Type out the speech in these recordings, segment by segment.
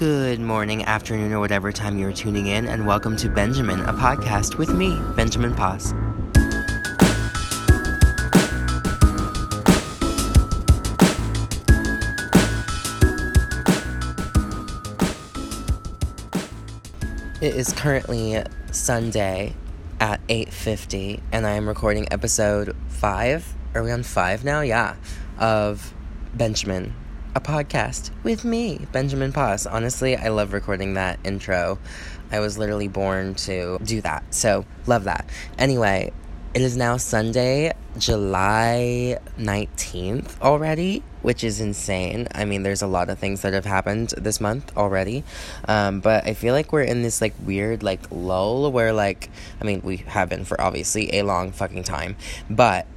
Good morning, afternoon, or whatever time you're tuning in, and welcome to Benjamin, a podcast with me, Benjamin Paz. It is currently Sunday at 8:50 and I am recording episode 5. Are we on 5 now? Yeah. Of Benjamin, a podcast with me, Benjamin Paz. Honestly, I love recording that intro. I was literally born to do that. So, love that. Anyway, it is now Sunday, July 19th already, which is insane. I mean, there's a lot of things that have happened this month already. Um, but I feel like we're in this like weird like lull where like I mean, we have been for obviously a long fucking time. But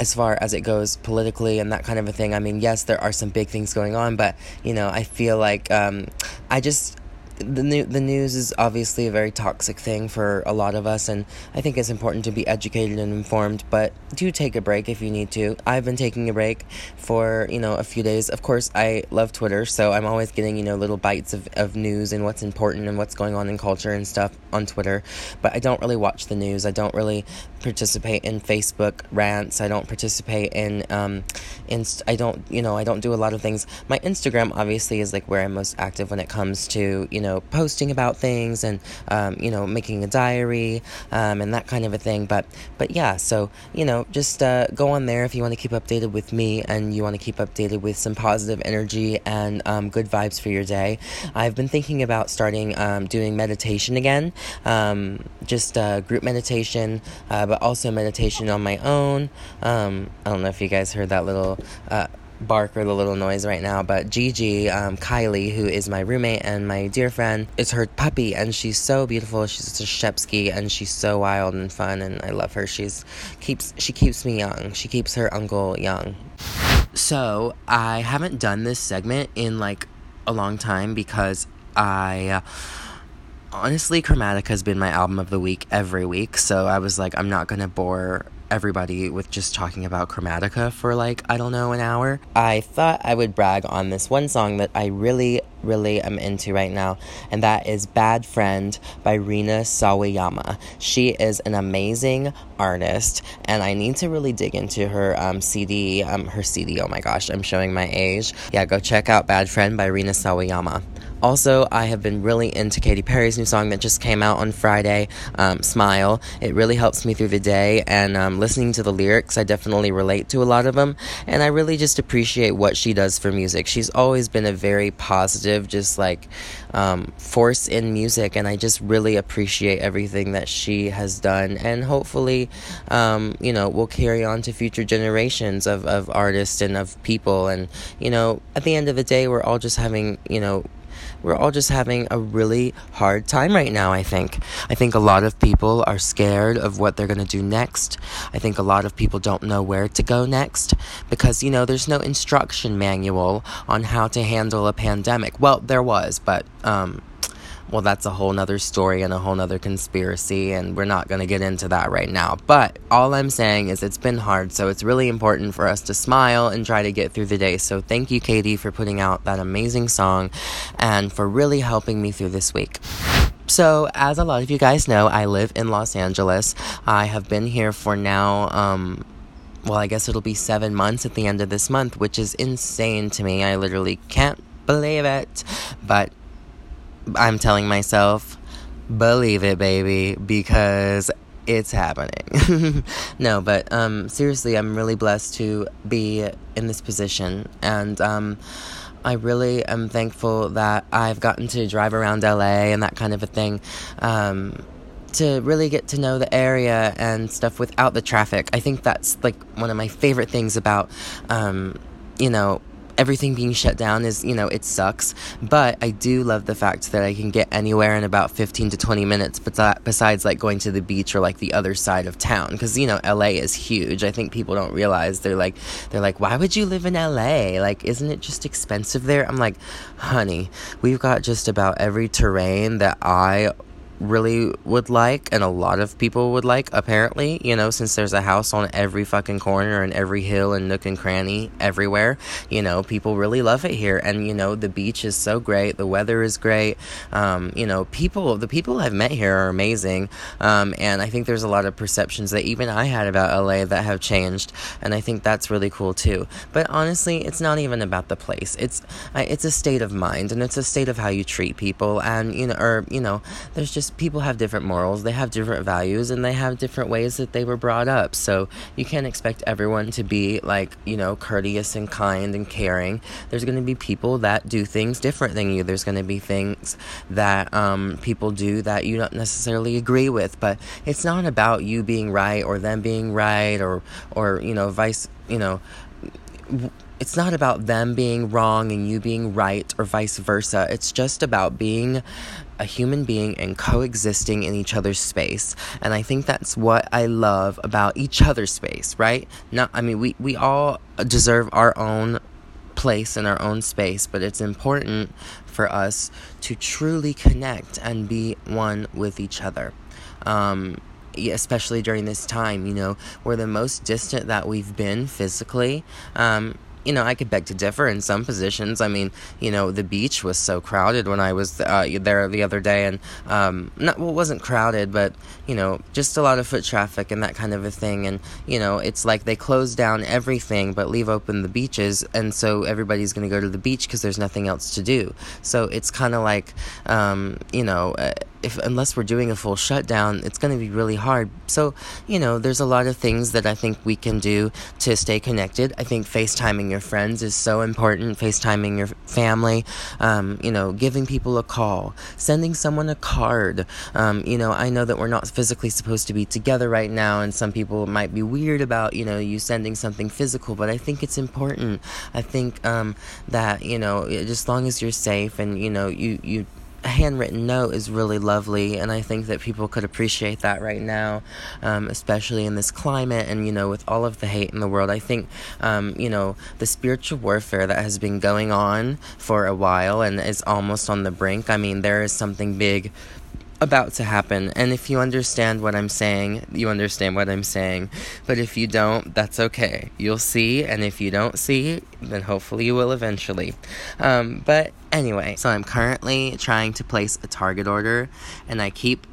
as far as it goes politically and that kind of a thing. I mean, yes, there are some big things going on, but you know, I feel like um, I just the new, the news is obviously a very toxic thing for a lot of us, and I think it's important to be educated and informed. But do take a break if you need to. I've been taking a break for you know a few days. Of course, I love Twitter, so I'm always getting you know little bites of, of news and what's important and what's going on in culture and stuff on Twitter. But I don't really watch the news. I don't really participate in Facebook rants. I don't participate in um, inst- I don't you know I don't do a lot of things. My Instagram obviously is like where I'm most active when it comes to you know posting about things and, um, you know, making a diary um, and that kind of a thing. But, but yeah, so, you know, just uh, go on there if you want to keep updated with me and you want to keep updated with some positive energy and um, good vibes for your day. I've been thinking about starting um, doing meditation again, um, just uh, group meditation, uh, but also meditation on my own. Um, I don't know if you guys heard that little uh, bark or the little noise right now, but Gigi, um, Kylie, who is my roommate and my dear friend, is her puppy, and she's so beautiful. She's a Shepsky, and she's so wild and fun, and I love her. She's keeps she keeps me young. She keeps her uncle young. So I haven't done this segment in like a long time because I. Uh, honestly, Chromatica has been my album of the week every week, so I was like, I'm not gonna bore everybody with just talking about Chromatica for like, I don't know, an hour. I thought I would brag on this one song that I really, really am into right now, and that is Bad Friend by Rina Sawayama. She is an amazing artist, and I need to really dig into her um, CD. Um, her CD, oh my gosh, I'm showing my age. Yeah, go check out Bad Friend by Rina Sawayama. Also, I have been really into Katy Perry's new song that just came out on Friday, um, Smile. It really helps me through the day, and um, listening to the lyrics, I definitely relate to a lot of them, and I really just appreciate what she does for music. She's always been a very positive, just like um, force in music, and I just really appreciate everything that she has done, and hopefully, um, you know, we'll carry on to future generations of, of artists and of people, and, you know, at the end of the day, we're all just having, you know, we're all just having a really hard time right now, I think. I think a lot of people are scared of what they're going to do next. I think a lot of people don't know where to go next because, you know, there's no instruction manual on how to handle a pandemic. Well, there was, but, um, well, that's a whole nother story and a whole nother conspiracy, and we're not going to get into that right now. But all I'm saying is it's been hard, so it's really important for us to smile and try to get through the day. So thank you, Katy, for putting out that amazing song and for really helping me through this week. So, as a lot of you guys know, I live in Los Angeles. I have been here for now, um, well, I guess it'll be seven months at the end of this month, which is insane to me. I literally can't believe it. But I'm telling myself, believe it, baby, because it's happening. no, but um, seriously, I'm really blessed to be in this position, and um, I really am thankful that I've gotten to drive around LA and that kind of a thing. Um, to really get to know the area and stuff without the traffic. I think that's like one of my favorite things about, um, you know, everything being shut down is, you know, it sucks. But I do love the fact that I can get anywhere in about 15 to 20 minutes, besides like going to the beach or like the other side of town. Because, you know, LA is huge. I think people don't realize they're like, they're like, why would you live in LA? Like, isn't it just expensive there? I'm like, honey, we've got just about every terrain that I really would like, and a lot of people would like, apparently, you know, since there's a house on every fucking corner and every hill and nook and cranny everywhere, you know, people really love it here. And, you know, the beach is so great, the weather is great. Um, you know, people, the people I've met here are amazing. Um, and I think there's a lot of perceptions that even I had about LA that have changed. And I think that's really cool too. But honestly, it's not even about the place. It's, it's a state of mind and it's a state of how you treat people. And, you know, or, you know, there's just people have different morals, they have different values, and they have different ways that they were brought up. So you can't expect everyone to be like, you know, courteous and kind and caring. There's going to be people that do things different than you. There's going to be things that um, people do that you don't necessarily agree with. But it's not about you being right or them being right or, or you know, vice, you know. W- it's not about them being wrong and you being right or vice versa. It's just about being a human being and coexisting in each other's space. And I think that's what I love about each other's space, right? Not I mean we we all deserve our own place in our own space, but it's important for us to truly connect and be one with each other. Um, especially during this time, you know, we're the most distant that we've been physically. Um, you know, I could beg to differ in some positions. I mean, you know, the beach was so crowded when I was uh, there the other day, and um, not well, it wasn't crowded, but you know, just a lot of foot traffic and that kind of a thing. And you know, it's like they close down everything but leave open the beaches, and so everybody's going to go to the beach because there's nothing else to do. So it's kind of like, um, you know. Uh, if unless we're doing a full shutdown, it's going to be really hard. So, you know, there's a lot of things that I think we can do to stay connected. I think FaceTiming your friends is so important. FaceTiming your family, um, you know, giving people a call, sending someone a card. Um, you know, I know that we're not physically supposed to be together right now, and some people might be weird about, you know, you sending something physical, but I think it's important. I think um, that, you know, as long as you're safe and, you know, you, you a handwritten note is really lovely, and I think that people could appreciate that right now, um, especially in this climate and, you know, with all of the hate in the world. I think, um, you know, the spiritual warfare that has been going on for a while and is almost on the brink. I mean, there is something big about to happen. And if you understand what I'm saying, you understand what I'm saying. But if you don't, that's okay. You'll see. And if you don't see, then hopefully you will eventually. Um, but anyway, so I'm currently trying to place a Target order. And I keep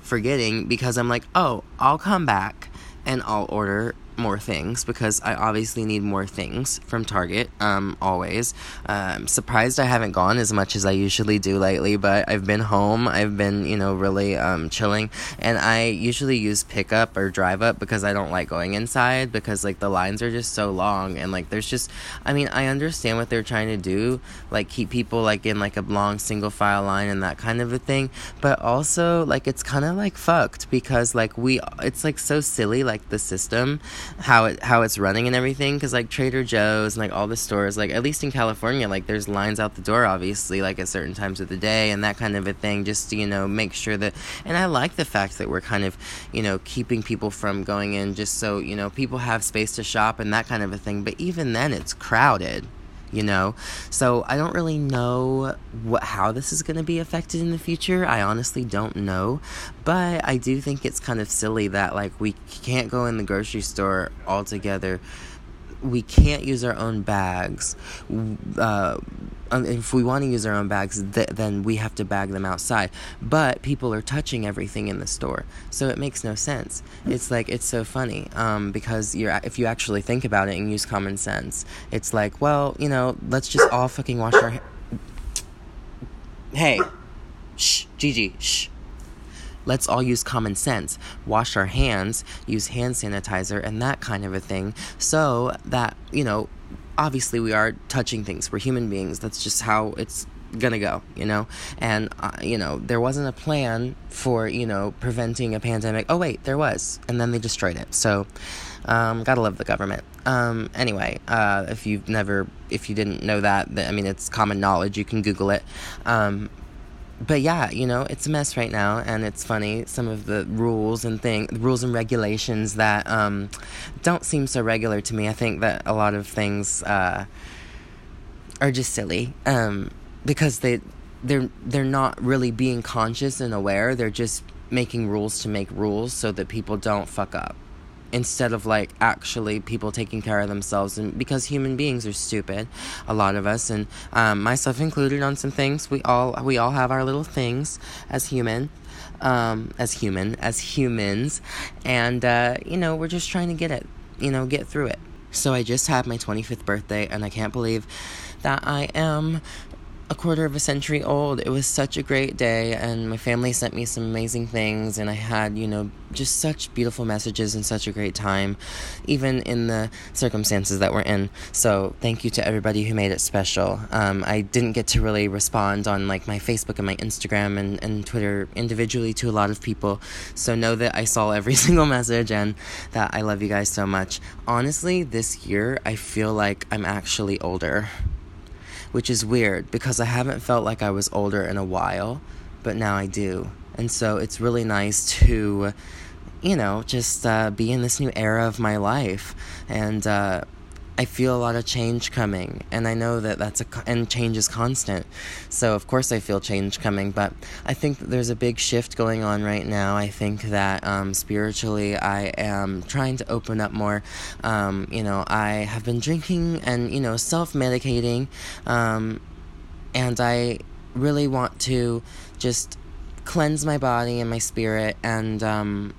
forgetting because I'm like, oh, I'll come back and I'll order more things because I obviously need more things from Target, um, always. I'm um, surprised I haven't gone as much as I usually do lately, but I've been home. I've been, you know, really um, chilling. And I usually use pickup or drive up because I don't like going inside because, like, the lines are just so long. And, like, there's just, I mean, I understand what they're trying to do, like, keep people, like, in, like, a long single file line and that kind of a thing. But also, like, it's kind of, like, fucked because, like, we, it's, like, so silly, like, the system how it how it's running and everything because like trader joe's and like all the stores like at least in california like there's lines out the door obviously like at certain times of the day and that kind of a thing just to you know make sure that and i like the fact that we're kind of you know keeping people from going in just so you know people have space to shop and that kind of a thing but even then it's crowded you know? So i don't really know what how this is going to be affected in the future. I honestly don't know. But i do think it's kind of silly that like we can't go in the grocery store all together we can't use our own bags uh, um, if we want to use our own bags, th- then we have to bag them outside. But people are touching everything in the store, so it makes no sense. It's like it's so funny um, because you're if you actually think about it and use common sense, it's like, well, you know, let's just all fucking wash our. Ha- hey, shh, Gigi, shh. Let's all use common sense, wash our hands, use hand sanitizer, and that kind of a thing, so that, you know, obviously we are touching things. We're human beings. That's just how it's gonna go, you know? And, uh, you know, there wasn't a plan for, you know, preventing a pandemic. Oh, wait, there was. And then they destroyed it. So, um, gotta love the government. Um, anyway, uh, if you've never, if you didn't know that, I mean, it's common knowledge. You can Google it. Um, but yeah, you know, it's a mess right now, and it's funny some of the rules and thing, rules and regulations that um, don't seem so regular to me. I think that a lot of things uh, are just silly um, because they they're they're not really being conscious and aware. They're just making rules to make rules so that people don't fuck up instead of like actually people taking care of themselves and because human beings are stupid a lot of us and um, myself included on some things we all we all have our little things as human um, as human as humans and uh, you know we're just trying to get it you know get through it. So i just had my 25th birthday and i can't believe that i am a quarter of a century old. It was such a great day, and my family sent me some amazing things, and I had, you know, just such beautiful messages and such a great time, even in the circumstances that we're in. So, thank you to everybody who made it special. Um, I didn't get to really respond on like my Facebook and my Instagram and, and Twitter individually to a lot of people, so know that I saw every single message and that I love you guys so much. Honestly, this year I feel like I'm actually older which is weird because I haven't felt like I was older in a while, but now I do. And so it's really nice to, you know, just uh, be in this new era of my life. And uh, I feel a lot of change coming, and I know that that's a and change is constant. So of course I feel change coming, but I think there's a big shift going on right now. I think that um, spiritually I am trying to open up more. Um, you know, I have been drinking and you know self medicating, um, and I really want to just cleanse my body and my spirit and um,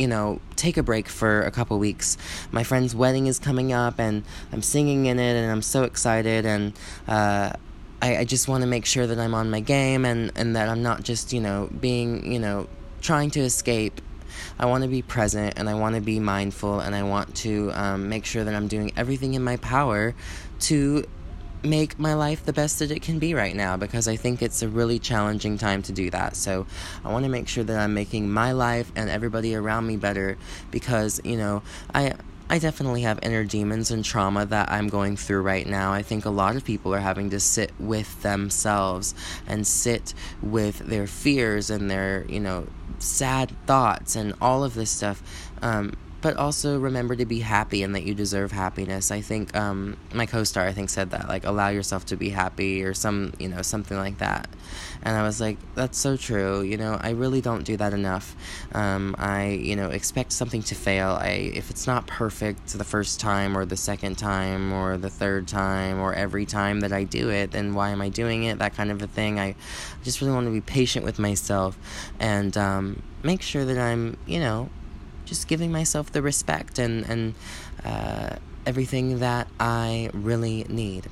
you know, take a break for a couple weeks. My friend's wedding is coming up, and I'm singing in it, and I'm so excited, and uh, I, I just want to make sure that I'm on my game, and, and that I'm not just, you know, being, you know, trying to escape. I want to be present, and I want to be mindful, and I want to um, make sure that I'm doing everything in my power to make my life the best that it can be right now because I think it's a really challenging time to do that. So I want to make sure that I'm making my life and everybody around me better because, you know, I I definitely have inner demons and trauma that I'm going through right now. I think a lot of people are having to sit with themselves and sit with their fears and their, you know, sad thoughts and all of this stuff. Um, but also remember to be happy and that you deserve happiness. I think um, my co-star I think said that like allow yourself to be happy or some you know something like that, and I was like that's so true. You know I really don't do that enough. Um, I you know expect something to fail. I if it's not perfect the first time or the second time or the third time or every time that I do it, then why am I doing it? That kind of a thing. I just really want to be patient with myself and um, make sure that I'm you know just giving myself the respect and and uh, everything that I really need.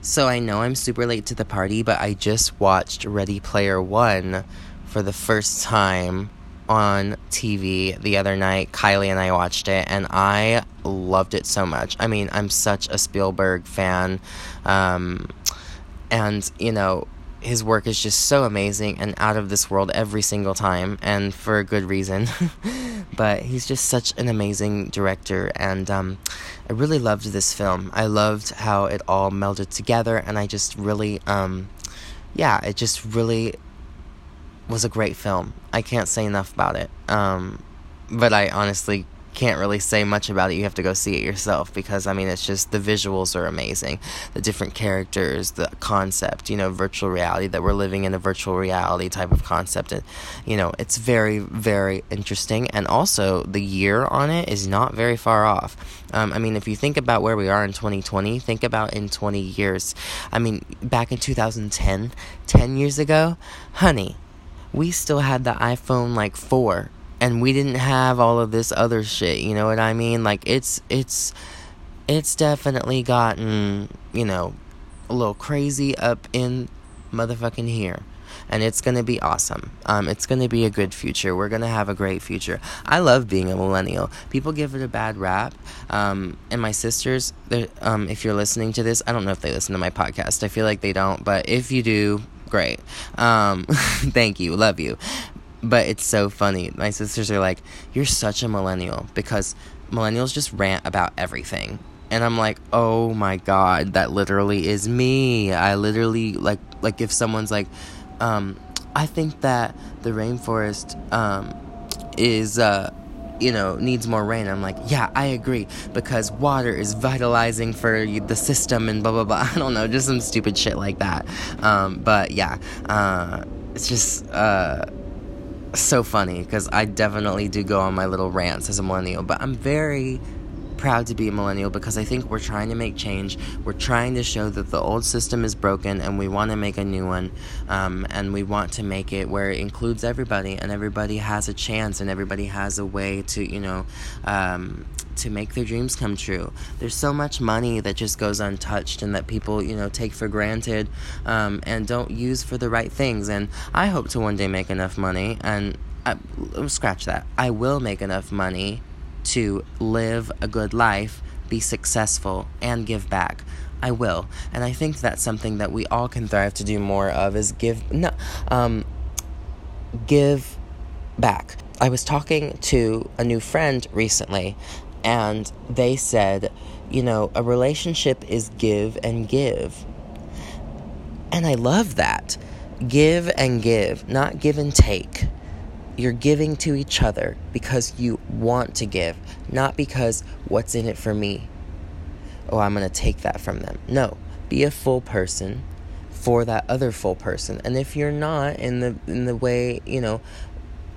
So I know I'm super late to the party, but I just watched Ready Player One for the first time on TV the other night. Kylie and I watched it, and I loved it so much. I mean, I'm such a Spielberg fan. Um, and, you know, his work is just so amazing and out of this world every single time, and for a good reason. but he's just such an amazing director, and um, I really loved this film. I loved how it all melded together, and I just really, um, yeah, it just really was a great film. I can't say enough about it. Um, but I honestly can't really say much about it. You have to go see it yourself because I mean, it's just the visuals are amazing, the different characters, the concept, you know, virtual reality that we're living in a virtual reality type of concept, and you know, it's very, very interesting. And also, the year on it is not very far off. Um, I mean, if you think about where we are in 2020, think about in 20 years. I mean, back in 2010, 10 years ago, honey, we still had the iPhone like 4 and we didn't have all of this other shit you know what i mean like it's it's it's definitely gotten you know a little crazy up in motherfucking here and it's gonna be awesome. Um, it's gonna be a good future. We're gonna have a great future. I love being a millennial. People give it a bad rap, um, and my sisters. Um, if you're listening to this, I don't know if they listen to my podcast. I feel like they don't, but if you do, great. Um, thank you, love you. But it's so funny. My sisters are like, You're such a millennial because millennials just rant about everything. And I'm like, oh my god, that literally is me. I literally like like if someone's like, um, I think that the rainforest um, is uh, you know, needs more rain. I'm like, yeah, I agree because water is vitalizing for the system and blah blah blah. I don't know, just some stupid shit like that. Um, but yeah, uh, it's just uh, so funny because I definitely do go on my little rants as a millennial, but I'm very proud to be a millennial because I think we're trying to make change. We're trying to show that the old system is broken and we want to make a new one. Um, and we want to make it where it includes everybody and everybody has a chance and everybody has a way to, you know, um, to make their dreams come true. There's so much money that just goes untouched and that people, you know, take for granted um, and don't use for the right things. And I hope to one day make enough money and uh, scratch that. I will make enough money to live a good life, be successful, and give back. I will. And I think that's something that we all can thrive to do more of is give no um give back. I was talking to a new friend recently and they said, you know, a relationship is give and give. And I love that. Give and give, not give and take. You're giving to each other because you want to give, not because what's in it for me. Oh, I'm going to take that from them. No, be a full person for that other full person. And if you're not in the in the way, you know,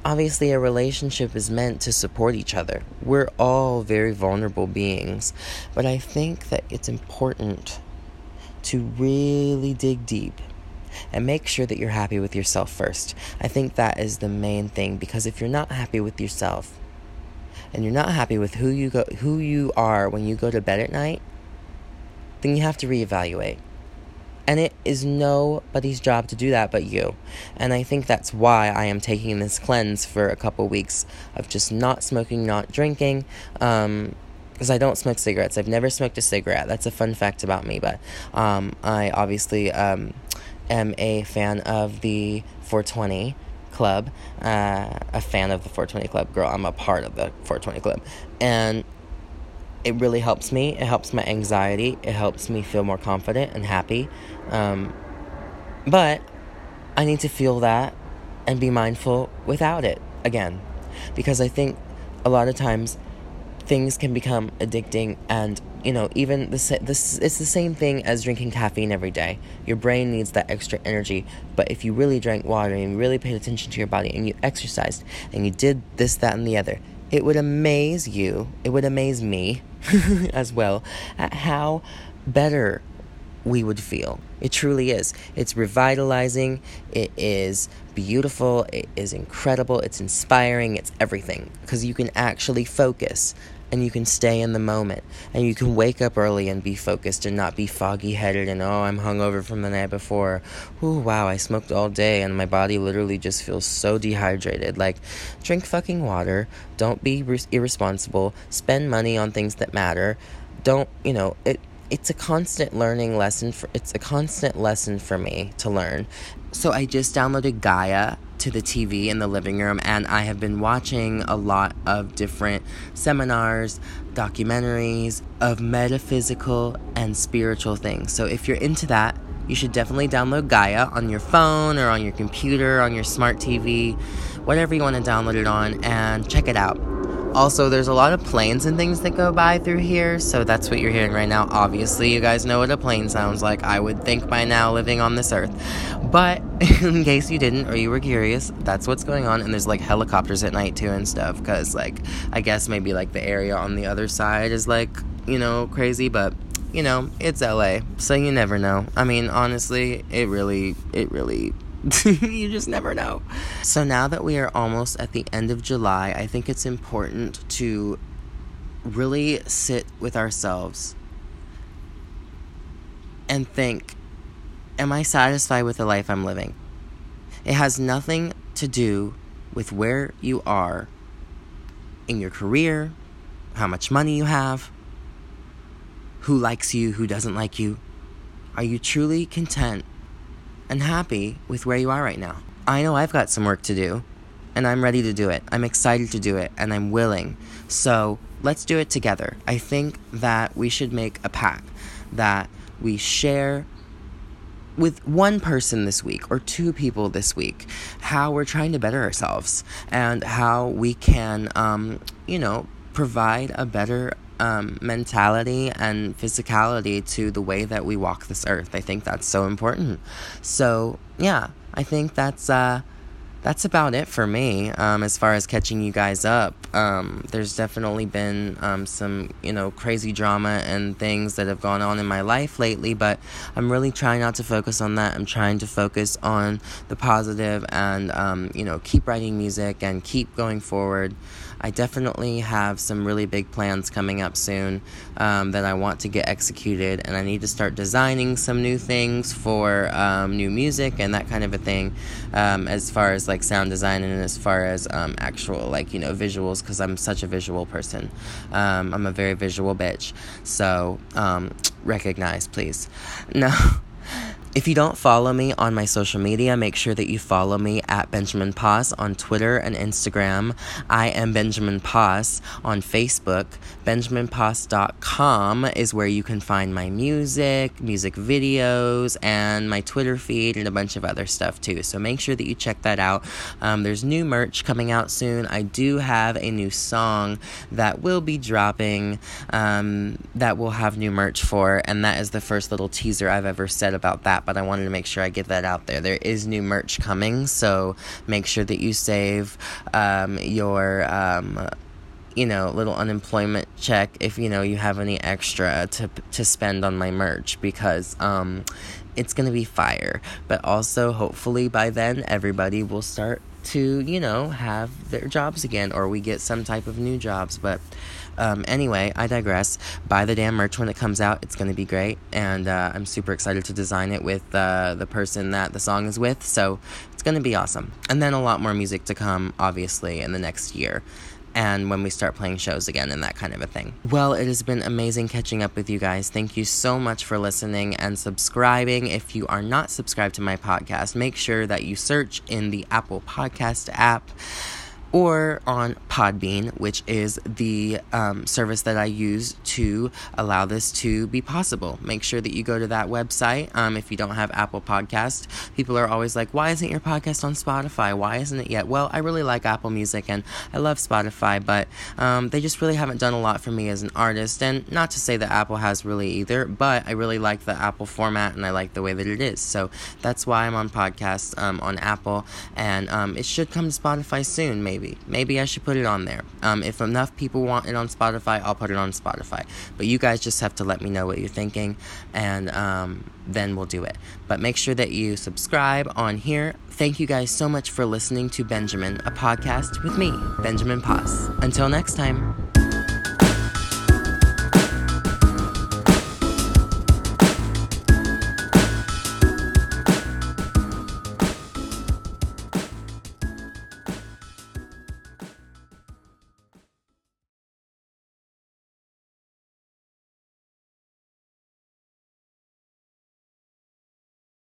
obviously a relationship is meant to support each other. We're all very vulnerable beings, but I think that it's important to really dig deep and make sure that you're happy with yourself first. I think that is the main thing because if you're not happy with yourself and you're not happy with who you go who you are when you go to bed at night, then you have to reevaluate. And it is nobody's job to do that but you. And I think that's why I am taking this cleanse for a couple weeks of just not smoking, not drinking. Um, because I don't smoke cigarettes. I've never smoked a cigarette. That's a fun fact about me. But um, I obviously um, am a fan of the 420 Club, uh, a fan of the 420 Club. Girl, I'm a part of the 420 Club. And it really helps me. It helps my anxiety. It helps me feel more confident and happy. Um, but I need to feel that and be mindful without it again. Because I think a lot of times things can become addicting and you know even this this it's the same thing as drinking caffeine every day your brain needs that extra energy but if you really drank water and you really paid attention to your body and you exercised and you did this that and the other it would amaze you it would amaze me as well at how better we would feel. It truly is. It's revitalizing. It is beautiful. It is incredible. It's inspiring. It's everything because you can actually focus and you can stay in the moment and you can wake up early and be focused and not be foggy headed and oh I'm hungover from the night before. Ooh wow, I smoked all day and my body literally just feels so dehydrated. Like drink fucking water, don't be irresponsible, spend money on things that matter. Don't, you know, it it's a constant learning lesson for it's a constant lesson for me to learn. So I just downloaded Gaia to the TV in the living room and I have been watching a lot of different seminars, documentaries of metaphysical and spiritual things. So if you're into that, you should definitely download Gaia on your phone or on your computer, on your smart TV, whatever you want to download it on and check it out. Also, there's a lot of planes and things that go by through here, so that's what you're hearing right now. Obviously, you guys know what a plane sounds like, I would think by now, living on this earth. But in case you didn't or you were curious, that's what's going on. And there's like helicopters at night too and stuff, because, like, I guess maybe like the area on the other side is like, you know, crazy, but you know, it's LA, so you never know. I mean, honestly, it really, it really you just never know. So now that we are almost at the end of July, I think it's important to really sit with ourselves and think Am I satisfied with the life I'm living? It has nothing to do with where you are in your career, how much money you have, who likes you, who doesn't like you. Are you truly content and happy with where you are right now. I know I've got some work to do, and I'm ready to do it. I'm excited to do it, and I'm willing. So let's do it together. I think that we should make a pact that we share with one person this week or two people this week how we're trying to better ourselves and how we can, um, you know, provide a better um, mentality and physicality to the way that we walk this earth. I think that's so important. So, yeah, I think that's. Uh, that's about it for me um, as far as catching you guys up. Um, there's definitely been um, some, you know, crazy drama and things that have gone on in my life lately, but I'm really trying not to focus on that. I'm trying to focus on the positive and, um, you know, keep writing music and keep going forward. I definitely have some really big plans coming up soon um, that I want to get executed, and I need to start designing some new things for um, new music and that kind of a thing, um, as far as like sound design and as far as um, actual like you know visuals, because I'm such a visual person. Um, I'm a very visual bitch, so um, recognize, please. No. If you don't follow me on my social media, make sure that you follow me at Benjamin Pos on Twitter and Instagram. I am Benjamin Pos on Facebook. BenjaminPos.com is where you can find my music, music videos, and my Twitter feed and a bunch of other stuff too. So make sure that you check that out. Um, there's new merch coming out soon. I do have a new song that will be dropping um, that will have new merch for, and that is the first little teaser I've ever said about that but I wanted to make sure I get that out there. There is new merch coming, so make sure that you save um, your. Um, you know, little unemployment check if you know you have any extra to to spend on my merch because um, it's gonna be fire. But also, hopefully by then everybody will start to you know have their jobs again, or we get some type of new jobs. But um, anyway, I digress. Buy the damn merch when it comes out. It's going to be great. And uh, I'm super excited to design it with uh, the person that the song is with. So it's going to be awesome. And then a lot more music to come, obviously, in the next year and when we start playing shows again and that kind of a thing. Well, it has been amazing catching up with you guys. Thank you so much for listening and subscribing. If you are not subscribed to my podcast, make sure that you search in the Apple Podcast app or on Podbean, which is the um, service that I use to allow this to be possible. Make sure that you go to that website. Um, if you don't have Apple Podcast, people are always like, "Why isn't your podcast on Spotify? Why isn't it yet?" Well, I really like Apple Music and I love Spotify, but um, they just really haven't done a lot for me as an artist. And not to say that Apple has really either, but I really like the Apple format and I like the way that it is. So that's why I'm on podcasts um, on Apple, and um, it should come to Spotify soon, maybe maybe. Maybe I should put it on there. Um, if enough people want it on Spotify, I'll put it on Spotify. But you guys just have to let me know what you're thinking, and um, then we'll do it. But make sure that you subscribe on here. Thank you guys so much for listening to Benjamin, a podcast with me, Benjamin Pos. Until next time.